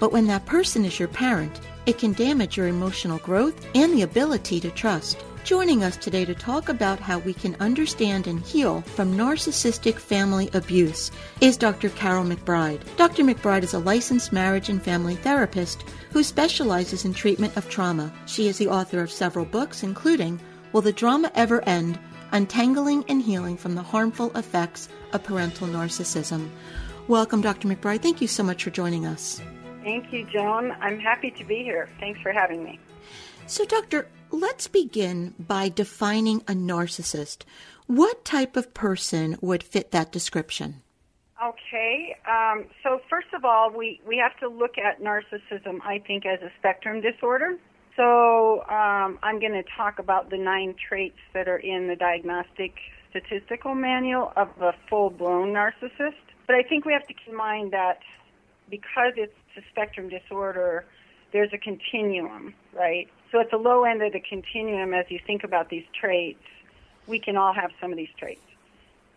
But when that person is your parent, it can damage your emotional growth and the ability to trust. Joining us today to talk about how we can understand and heal from narcissistic family abuse is Dr. Karyl McBride. Dr. McBride is a licensed marriage and family therapist who specializes in treatment of trauma. She is the author of several books, including Will the Drama Ever End? Untangling and Healing from the Harmful Effects of Parental Narcissism. Welcome, Dr. McBride. Thank you so much for joining us. Thank you, Joan. I'm happy to be here. Thanks for having me. So, Doctor, let's begin by defining a narcissist. What type of person would fit that description? Okay. Um, so, first of all, we, we have to look at narcissism, I think, as a spectrum disorder. So, um, I'm going to talk about the nine traits that are in the Diagnostic Statistical Manual of a full blown narcissist. But I think we have to keep in mind that because it's a spectrum disorder, there's a continuum, right? So at the low end of the continuum, as you think about these traits, we can all have some of these traits.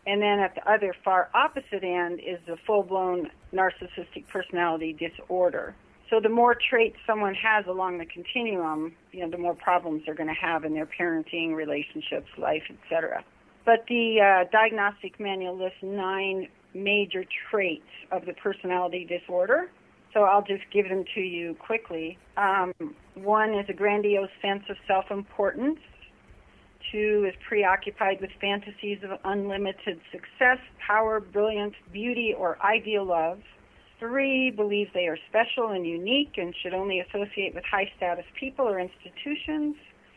And then at the other far opposite end is the full blown narcissistic personality disorder. So the more traits someone has along the continuum, you know, the more problems they're going to have in their parenting, relationships, life, etc. But the uh, diagnostic manual lists nine major traits of the personality disorder. So I'll just give them to you quickly. Um, one is a grandiose sense of self importance. Two is preoccupied with fantasies of unlimited success, power, brilliance, beauty, or ideal love. Three believes they are special and unique and should only associate with high status people or institutions.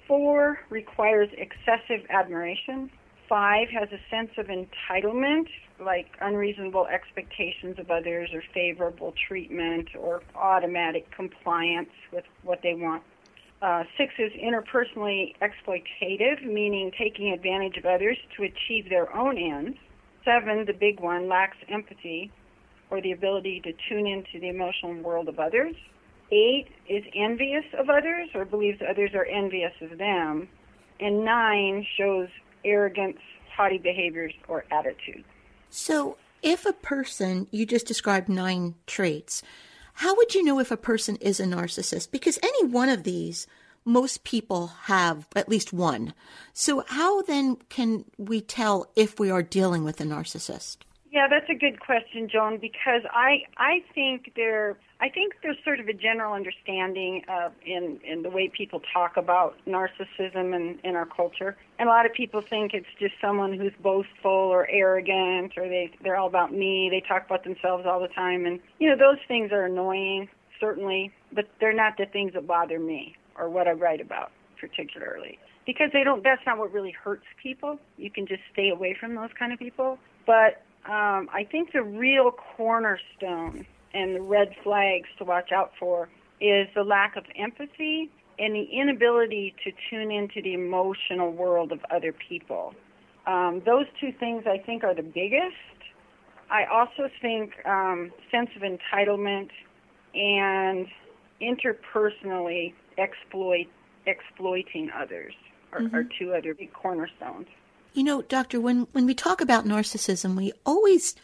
Four requires excessive admiration. Five has a sense of entitlement, like unreasonable expectations of others or favorable treatment or automatic compliance with what they want. Uh, six is interpersonally exploitative, meaning taking advantage of others to achieve their own ends. Seven, the big one, lacks empathy or the ability to tune into the emotional world of others. Eight is envious of others or believes others are envious of them. And nine shows arrogance, haughty behaviors, or attitudes. So, if a person, you just described nine traits, how would you know if a person is a narcissist? Because any one of these, most people have at least one. So, how then can we tell if we are dealing with a narcissist? Yeah, that's a good question, Joan, because I I think there I think there's sort of a general understanding of in in the way people talk about narcissism in, in our culture. And a lot of people think it's just someone who's boastful or arrogant or they they're all about me, they talk about themselves all the time and you know, those things are annoying, certainly, but they're not the things that bother me or what I write about particularly. Because they don't that's not what really hurts people. You can just stay away from those kind of people. But um, I think the real cornerstone and the red flags to watch out for is the lack of empathy and the inability to tune into the emotional world of other people. Um, those two things I think are the biggest. I also think um, sense of entitlement and interpersonally exploit exploiting others are, mm-hmm. are two other big cornerstones. You know, doctor, when when we talk about narcissism, we always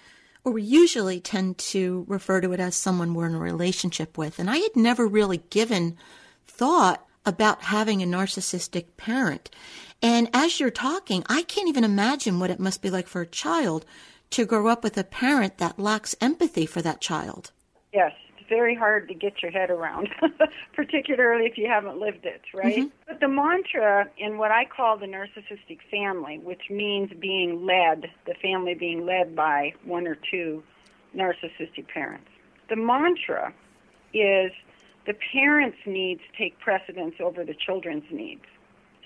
or we usually tend to refer to it as someone we're in a relationship with. And I had never really given thought about having a narcissistic parent. And as you're talking, I can't even imagine what it must be like for a child to grow up with a parent that lacks empathy for that child. Yes, very hard to get your head around, particularly if you haven't lived it, right? Mm-hmm. But the mantra in what I call the narcissistic family, which means being led, the family being led by one or two narcissistic parents. The mantra is the parents' needs take precedence over the children's needs.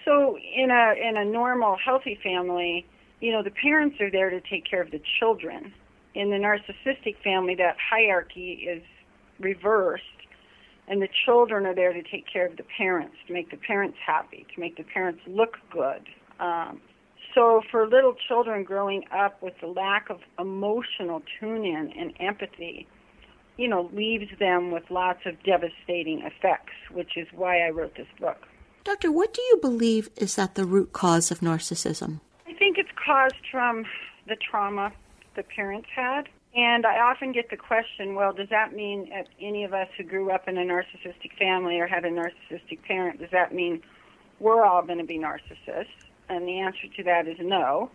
So in a in a normal healthy family, you know, the parents are there to take care of the children. In the narcissistic family, that hierarchy is reversed, and the children are there to take care of the parents, to make the parents happy, to make the parents look good. Um, so for little children growing up with the lack of emotional tune-in and empathy, you know, leaves them with lots of devastating effects, which is why I wrote this book. Doctor, what do you believe is at the root cause of narcissism? I think it's caused from the trauma the parents had. And I often get the question, well, does that mean that any of us who grew up in a narcissistic family or had a narcissistic parent, does that mean we're all going to be narcissists? And the answer to that is no.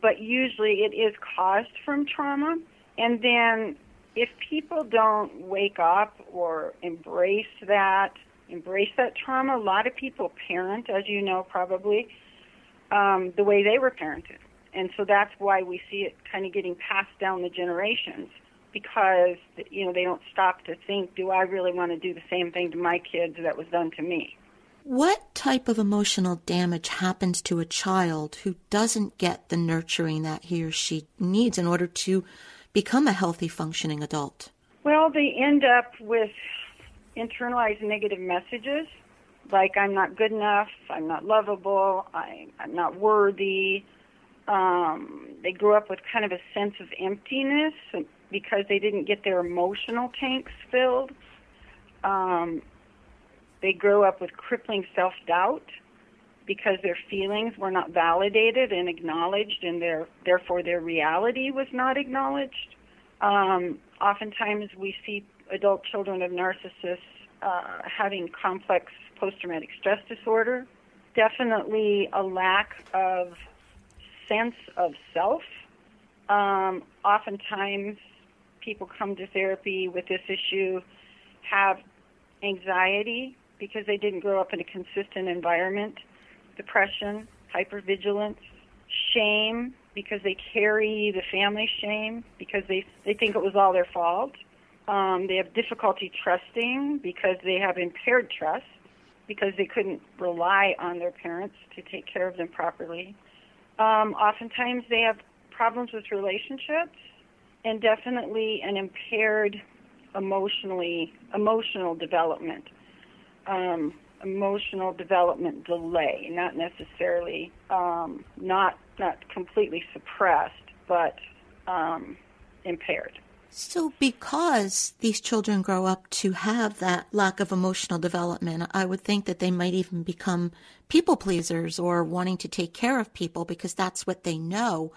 But usually it is caused from trauma. And then if people don't wake up or embrace that, embrace that trauma, a lot of people parent, as you know probably, um, the way they were parented. And so that's why we see it kind of getting passed down the generations because you know they don't stop to think, do I really want to do the same thing to my kids that was done to me? What type of emotional damage happens to a child who doesn't get the nurturing that he or she needs in order to become a healthy, functioning adult? Well, they end up with internalized negative messages like I'm not good enough, I'm not lovable, I, I'm not worthy. Um, they grew up with kind of a sense of emptiness because they didn't get their emotional tanks filled. Um, they grew up with crippling self doubt because their feelings were not validated and acknowledged, and their therefore their reality was not acknowledged. Um, oftentimes, we see adult children of narcissists uh, having complex post-traumatic stress disorder. Definitely a lack of sense of self. Um, oftentimes, people come to therapy with this issue have anxiety because they didn't grow up in a consistent environment depression, hypervigilance, shame because they carry the family shame because they they think it was all their fault. Um, they have difficulty trusting because they have impaired trust because they couldn't rely on their parents to take care of them properly. Um, oftentimes they have problems with relationships and definitely an impaired emotionally emotional development. Um, emotional development delay, not necessarily um, not not completely suppressed, but um, impaired. So, because these children grow up to have that lack of emotional development, I would think that they might even become people pleasers or wanting to take care of people because that's what they know.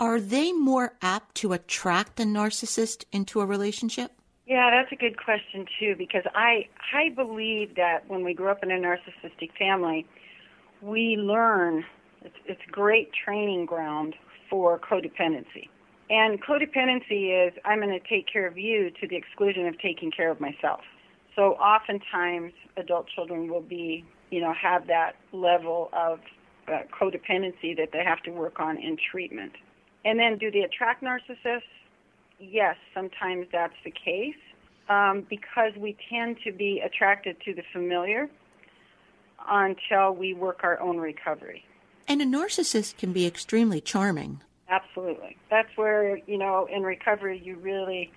Are they more apt to attract a narcissist into a relationship? Yeah, that's a good question too because I I believe that when we grow up in a narcissistic family, we learn it's, it's great training ground for codependency. And codependency is I'm going to take care of you to the exclusion of taking care of myself. So oftentimes adult children will be, you know, have that level of uh, codependency that they have to work on in treatment. And then do they attract narcissists? yes, sometimes that's the case um, because we tend to be attracted to the familiar until we work our own recovery. And a narcissist can be extremely charming. Absolutely. That's where, you know, in recovery, you really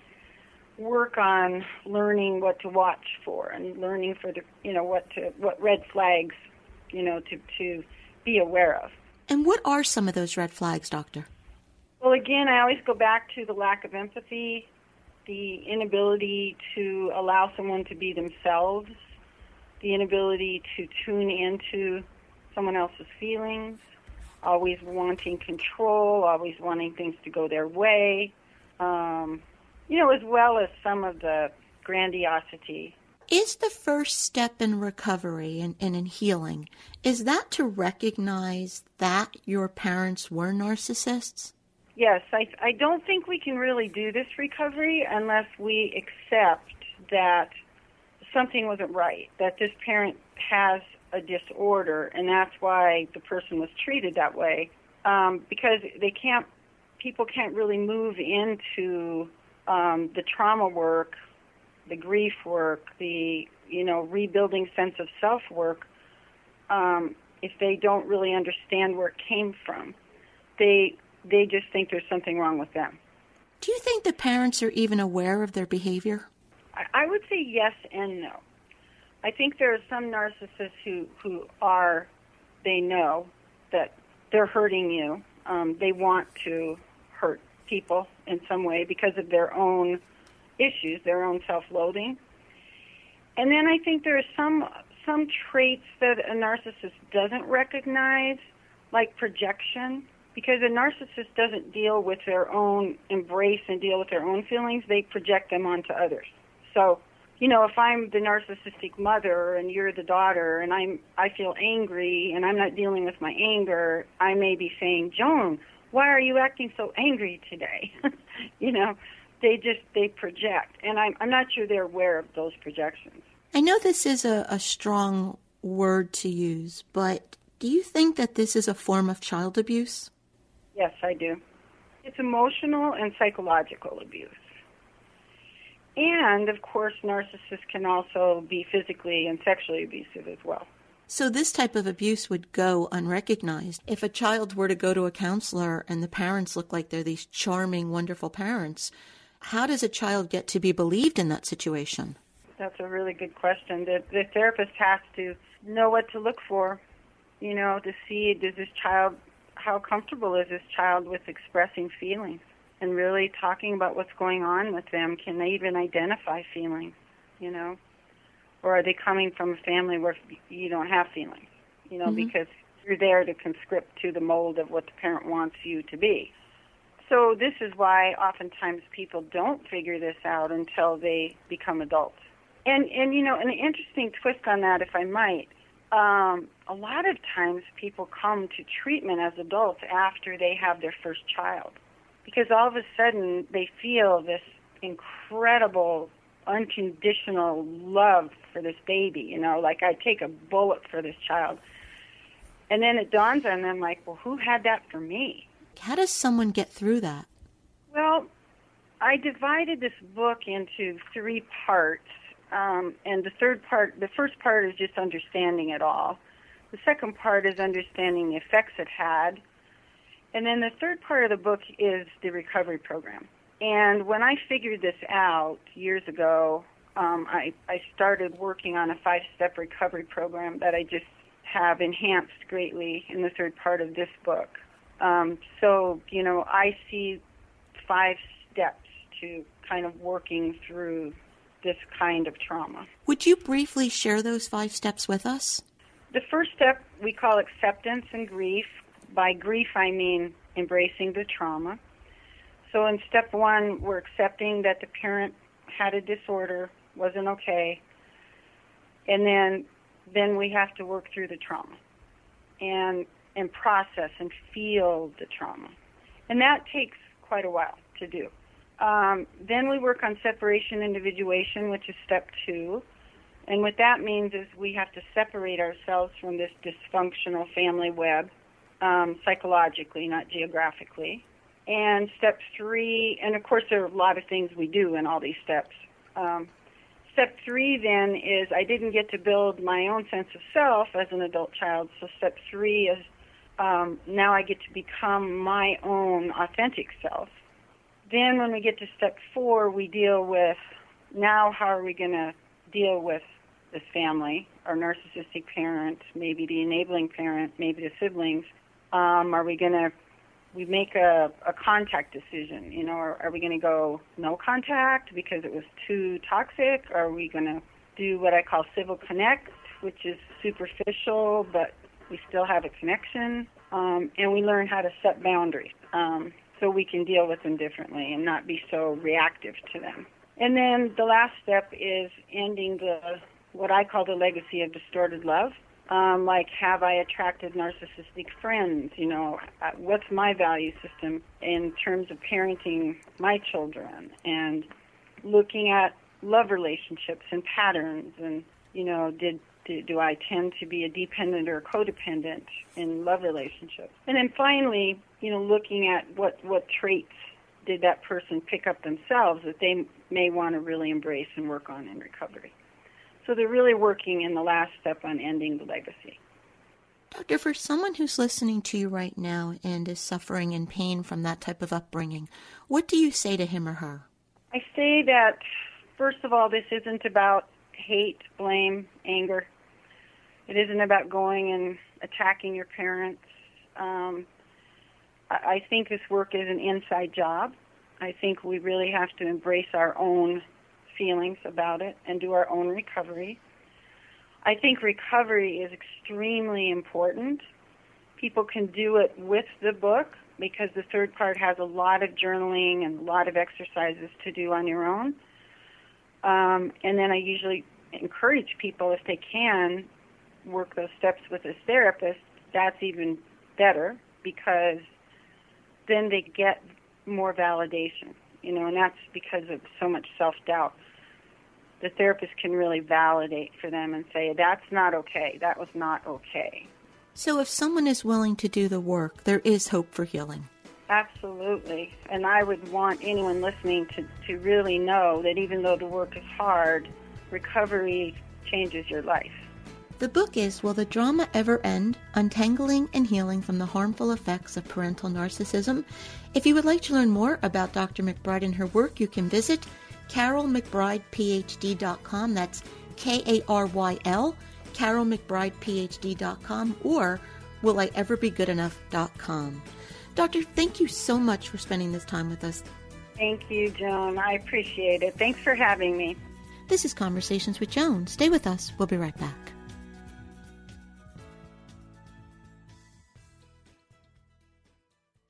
work on learning what to watch for and learning for the, you know, what to, what red flags, you know, to, to be aware of. And what are some of those red flags, Doctor? Well, again, I always go back to the lack of empathy, the inability to allow someone to be themselves, the inability to tune into someone else's feelings, always wanting control, always wanting things to go their way, um, you know, as well as some of the grandiosity. Is the first step in recovery and, and in healing, is that to recognize that your parents were narcissists? Yes, I, I don't think we can really do this recovery unless we accept that something wasn't right, that this parent has a disorder, and that's why the person was treated that way. Um, because they can't, people can't really move into um, the trauma work, the grief work, the you know rebuilding sense of self work, um, if they don't really understand where it came from. They they just think there's something wrong with them. Do you think the parents are even aware of their behavior? I, I would say yes and no. I think there are some narcissists who, who are, they know that they're hurting you. Um, they want to hurt people in some way because of their own issues, their own self-loathing. And then I think there are some some traits that a narcissist doesn't recognize, like projection because a narcissist doesn't deal with their own embrace and deal with their own feelings, they project them onto others. So, you know, if I'm the narcissistic mother and you're the daughter and I'm I feel angry and I'm not dealing with my anger, I may be saying, "Joan, why are you acting so angry today?" you know, they just they project and I'm I'm not sure they're aware of those projections. I know this is a, a strong word to use, but do you think that this is a form of child abuse? Yes, I do. It's emotional and psychological abuse. And of course, narcissists can also be physically and sexually abusive as well. So, this type of abuse would go unrecognized. If a child were to go to a counselor and the parents look like they're these charming, wonderful parents, how does a child get to be believed in that situation? That's a really good question. The, the therapist has to know what to look for, you know, to see does this child how comfortable is this child with expressing feelings and really talking about what's going on with them? Can they even identify feelings, you know? Or are they coming from a family where you don't have feelings, you know, mm-hmm. because you're there to conscript to the mold of what the parent wants you to be. So this is why oftentimes people don't figure this out until they become adults. And and you know, an interesting twist on that, if I might, um, a lot of times people come to treatment as adults after they have their first child because all of a sudden they feel this incredible unconditional love for this baby you know like i take a bullet for this child and then it dawns on them like well who had that for me how does someone get through that well i divided this book into three parts um, and the third part, the first part is just understanding it all. The second part is understanding the effects it had. And then the third part of the book is the recovery program. And when I figured this out years ago, um, I, I started working on a five step recovery program that I just have enhanced greatly in the third part of this book. Um, so, you know, I see five steps to kind of working through this kind of trauma. Would you briefly share those five steps with us? The first step we call acceptance and grief. By grief, I mean embracing the trauma. So in step one, we're accepting that the parent had a disorder, wasn't okay, and then then we have to work through the trauma and and process and feel the trauma, and that takes quite a while to do. Um, then we work on separation individuation, which is step two. And what that means is we have to separate ourselves from this dysfunctional family web um, psychologically, not geographically. And step three, and of course, there are a lot of things we do in all these steps. Um, step three then is I didn't get to build my own sense of self as an adult child. So step three is um, now I get to become my own authentic self. Then when we get to step four, we deal with now how are we going to deal with this family, our narcissistic parent, maybe the enabling parent, maybe the siblings. Um, are we going to we make a, a contact decision. You know, are, are we going to go no contact because it was too toxic? Are we going to do what I call civil connect, which is superficial, but we still have a connection? Um, and we learn how to set boundaries um, so we can deal with them differently and not be so reactive to them. And then the last step is ending the what I call the legacy of distorted love um, like have I attracted narcissistic friends? You know, uh, what's my value system in terms of parenting my children and looking at love relationships and patterns and you know did do, do I tend to be a dependent or a codependent in love relationships? And then finally, you know, looking at what what traits did that person pick up themselves that they may want to really embrace and work on in recovery. So they're really working in the last step on ending the legacy. Doctor, for someone who's listening to you right now and is suffering in pain from that type of upbringing, what do you say to him or her? I say that, first of all, this isn't about hate, blame, anger. It isn't about going and attacking your parents. Um, I think this work is an inside job. I think we really have to embrace our own feelings about it and do our own recovery. I think recovery is extremely important. People can do it with the book because the third part has a lot of journaling and a lot of exercises to do on your own. Um, and then I usually encourage people, if they can, work those steps with a therapist. That's even better because then they get more validation, you know, and that's because of so much self doubt the therapist can really validate for them and say, that's not okay, that was not okay. So, if someone is willing to do the work, there is hope for healing. Absolutely. And I would want anyone listening to, to really know that even though the work is hard, recovery changes your life. The book is Will the Drama Ever End? Untangling and Healing from the Harmful Effects of Parental Narcissism. If you would like to learn more about Dr. McBride and her work, you can visit karylmcbridephd.com. That's K A R Y L, karylmcbridephd.com, or will I ever be good Doctor, thank you so much for spending this time with us. Thank you, Joan. I appreciate it. Thanks for having me. This is Conversations with Joan. Stay with us. We'll be right back.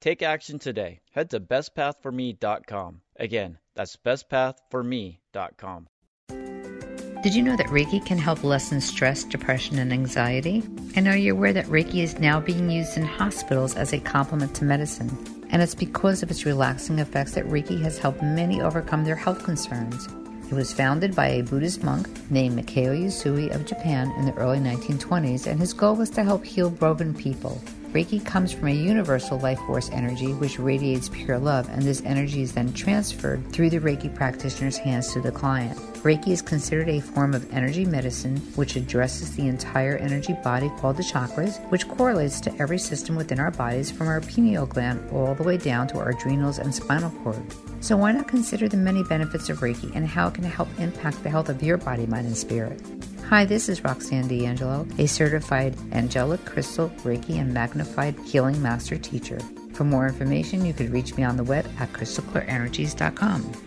Take action today. Head to bestpathforme.com. Again, that's bestpathforme.com. Did you know that Reiki can help lessen stress, depression, and anxiety? And are you aware that Reiki is now being used in hospitals as a complement to medicine? And it's because of its relaxing effects that Reiki has helped many overcome their health concerns. It was founded by a Buddhist monk named Mikao Usui of Japan in the early 1920s, and his goal was to help heal broken people. Reiki comes from a universal life force energy which radiates pure love, and this energy is then transferred through the Reiki practitioner's hands to the client. Reiki is considered a form of energy medicine which addresses the entire energy body called the chakras, which correlates to every system within our bodies from our pineal gland all the way down to our adrenals and spinal cord. So, why not consider the many benefits of Reiki and how it can help impact the health of your body, mind, and spirit? Hi, this is Roxanne D'Angelo, a certified angelic crystal, Reiki, and magnified healing master teacher. For more information, you could reach me on the web at crystalclearenergies.com.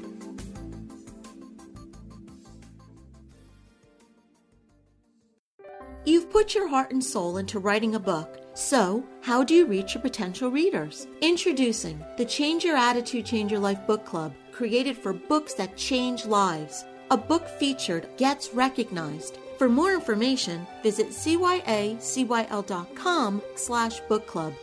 put your heart and soul into writing a book. So, how do you reach your potential readers? Introducing the Change Your Attitude, Change Your Life book club, created for books that change lives. A book featured gets recognized for more information, visit cyacyl.com slash book club.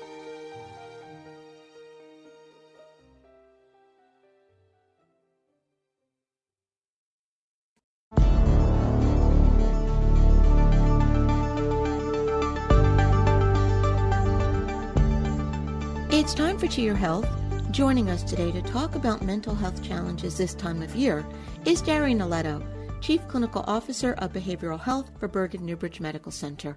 It's time for To Your Health Joining us today to talk about mental health challenges this time of year is Darian Aletto, Chief Clinical Officer of Behavioral Health for Bergen Newbridge Medical Center.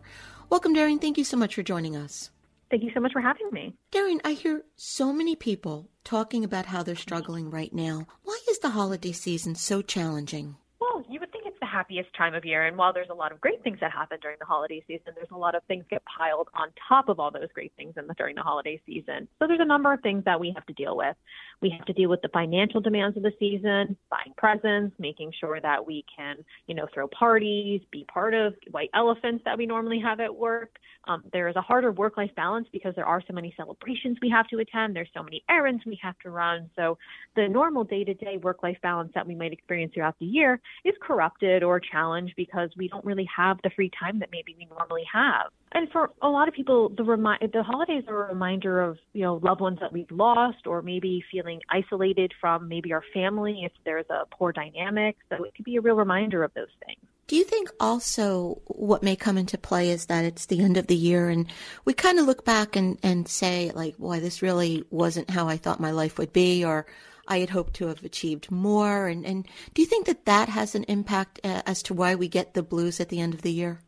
Welcome, Darian. Thank you so much for joining us. Thank you so much for having me. Darian, I hear so many people talking about how they're struggling right now. Why is the holiday season so challenging? Well, you would think it's the happiest time of year, and while there's a lot of great things that happen during the holiday season, there's a lot of things get piled on top of all those great things in the, during the holiday season. So there's a number of things that we have to deal with. We have to deal with the financial demands of the season, buying presents, making sure that we can, you know, throw parties, be part of white elephants that we normally have at work. Um, there is a harder work life balance because there are so many celebrations we have to attend. There's so many errands we have to run. So the normal day to day work life balance that we might experience throughout the year is corrupted or challenged because we don't really have the free time that maybe we normally have. And for a lot of people, the remi- the holidays are a reminder of you know loved ones that we've lost, or maybe feeling isolated from maybe our family if there's a poor dynamic. So it could be a real reminder of those things. Do you think also what may come into play is that it's the end of the year and we kind of look back and, and say, like, boy, this really wasn't how I thought my life would be, or I had hoped to have achieved more? And, and do you think that that has an impact uh, as to why we get the blues at the end of the year?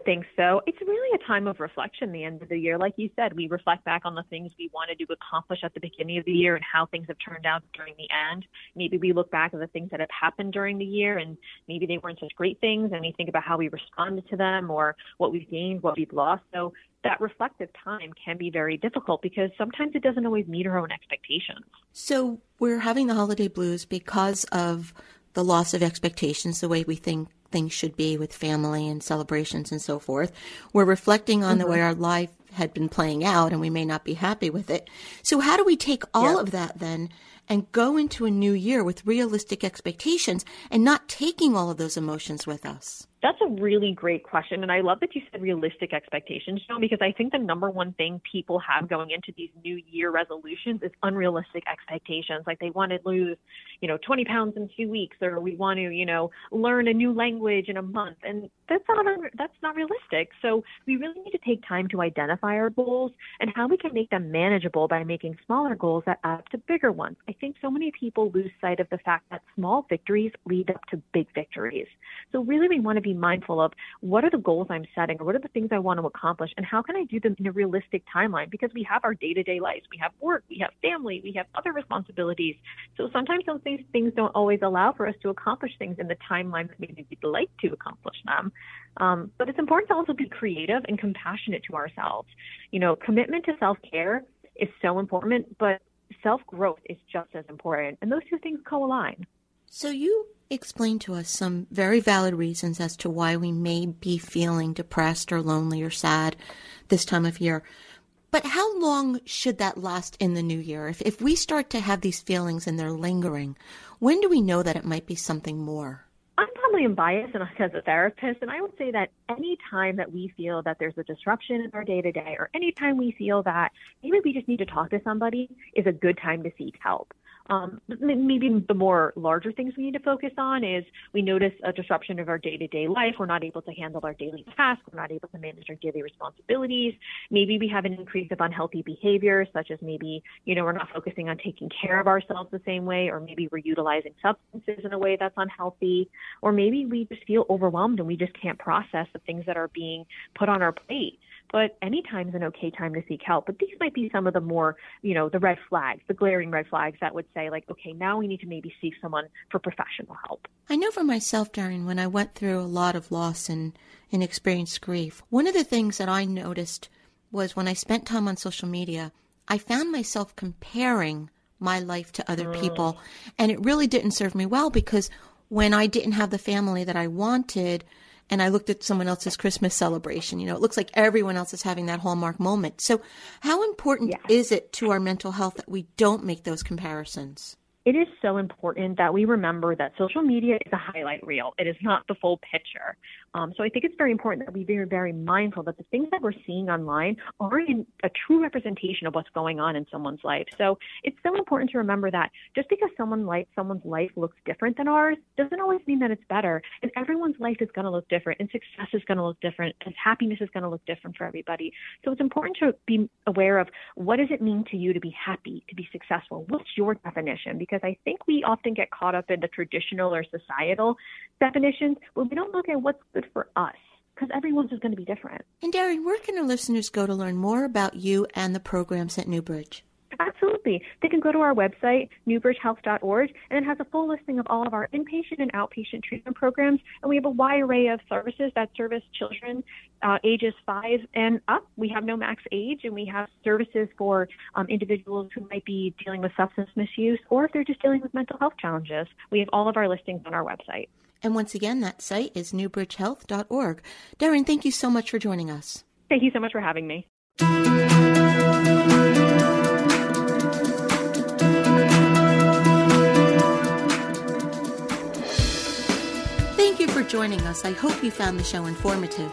Would think so. It's really a time of reflection the end of the year. Like you said, we reflect back on the things we wanted to accomplish at the beginning of the year and how things have turned out during the end. Maybe we look back at the things that have happened during the year and maybe they weren't such great things and we think about how we responded to them or what we've gained, what we've lost. So that reflective time can be very difficult because sometimes it doesn't always meet our own expectations. So we're having the holiday blues because of the loss of expectations, the way we think things should be with family and celebrations and so forth. We're reflecting on mm-hmm. the way our life had been playing out and we may not be happy with it. So how do we take all of that then and go into a new year with realistic expectations and not taking all of those emotions with us? That's a really great question. And I love that you said realistic expectations, Joan, because I think the number one thing people have going into these new year resolutions is unrealistic expectations. Like they want to lose, you know, 20 pounds in two weeks, or we want to, you know, learn a new language in a month. And that's not, that's not realistic. So we really need to take time to identify our goals and how we can make them manageable by making smaller goals that add up to bigger ones. I think so many people lose sight of the fact that small victories lead up to big victories. So really we want to be mindful of what are the goals I'm setting or what are the things I want to accomplish and how can I do them in a realistic timeline because we have our day to day lives. We have work, we have family, we have other responsibilities. So sometimes those things don't always allow for us to accomplish things in the timeline that maybe we'd like to accomplish them. Um, but it's important to also be creative and compassionate to ourselves. You know, commitment to self care is so important, but self growth is just as important. And those two things co align. So you explain to us some very valid reasons as to why we may be feeling depressed or lonely or sad this time of year. But how long should that last in the new year? If, if we start to have these feelings and they're lingering, when do we know that it might be something more? I'm probably biased and as a therapist, and I would say that any time that we feel that there's a disruption in our day to day, or any time we feel that maybe we just need to talk to somebody, is a good time to seek help. Um, maybe the more larger things we need to focus on is we notice a disruption of our day to day life. We're not able to handle our daily tasks. We're not able to manage our daily responsibilities. Maybe we have an increase of unhealthy behavior, such as maybe, you know, we're not focusing on taking care of ourselves the same way, or maybe we're utilizing substances in a way that's unhealthy, or maybe we just feel overwhelmed and we just can't process the things that are being put on our plate but any time is an okay time to seek help. But these might be some of the more, you know, the red flags, the glaring red flags that would say, like, okay, now we need to maybe seek someone for professional help. I know for myself, Darren, when I went through a lot of loss and, and experienced grief, one of the things that I noticed was when I spent time on social media, I found myself comparing my life to other mm. people. And it really didn't serve me well because when I didn't have the family that I wanted, and I looked at someone else's Christmas celebration. You know, it looks like everyone else is having that hallmark moment. So, how important is it to our mental health that we don't make those comparisons? it is so important that we remember that social media is a highlight reel. It is not the full picture. Um, so I think it's very important that we be very mindful that the things that we're seeing online aren't a true representation of what's going on in someone's life. So it's so important to remember that just because someone like someone's life looks different than ours doesn't always mean that it's better. And everyone's life is going to look different, and success is going to look different, and happiness is going to look different for everybody. So it's important to be aware of what does it mean to you to be happy, to be successful. What's your definition? Because I think we often get caught up in the traditional or societal definitions, but we don't look at what's good for us because everyone's is going to be different. And Darren, where can our listeners go to learn more about you and the programs at Newbridge? Absolutely. They can go to our website, newbridgehealth.org, and it has a full listing of all of our inpatient and outpatient treatment programs. And we have a wide array of services that service children uh, ages five and up. We have no max age, and we have services for um, individuals who might be dealing with substance misuse or if they're just dealing with mental health challenges. We have all of our listings on our website. And once again, that site is newbridgehealth.org. Darren, thank you so much for joining us. Thank you so much for having me. Thank you for joining us. I hope you found the show informative.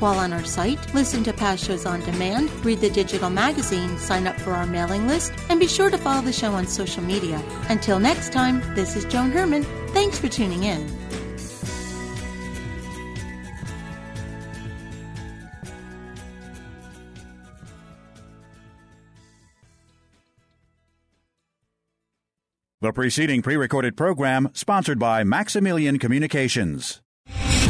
While on our site, listen to past shows on demand, read the digital magazine, sign up for our mailing list, and be sure to follow the show on social media. Until next time, this is Joan Herrmann. Thanks for tuning in. The preceding pre recorded program sponsored by Maximilian Communications.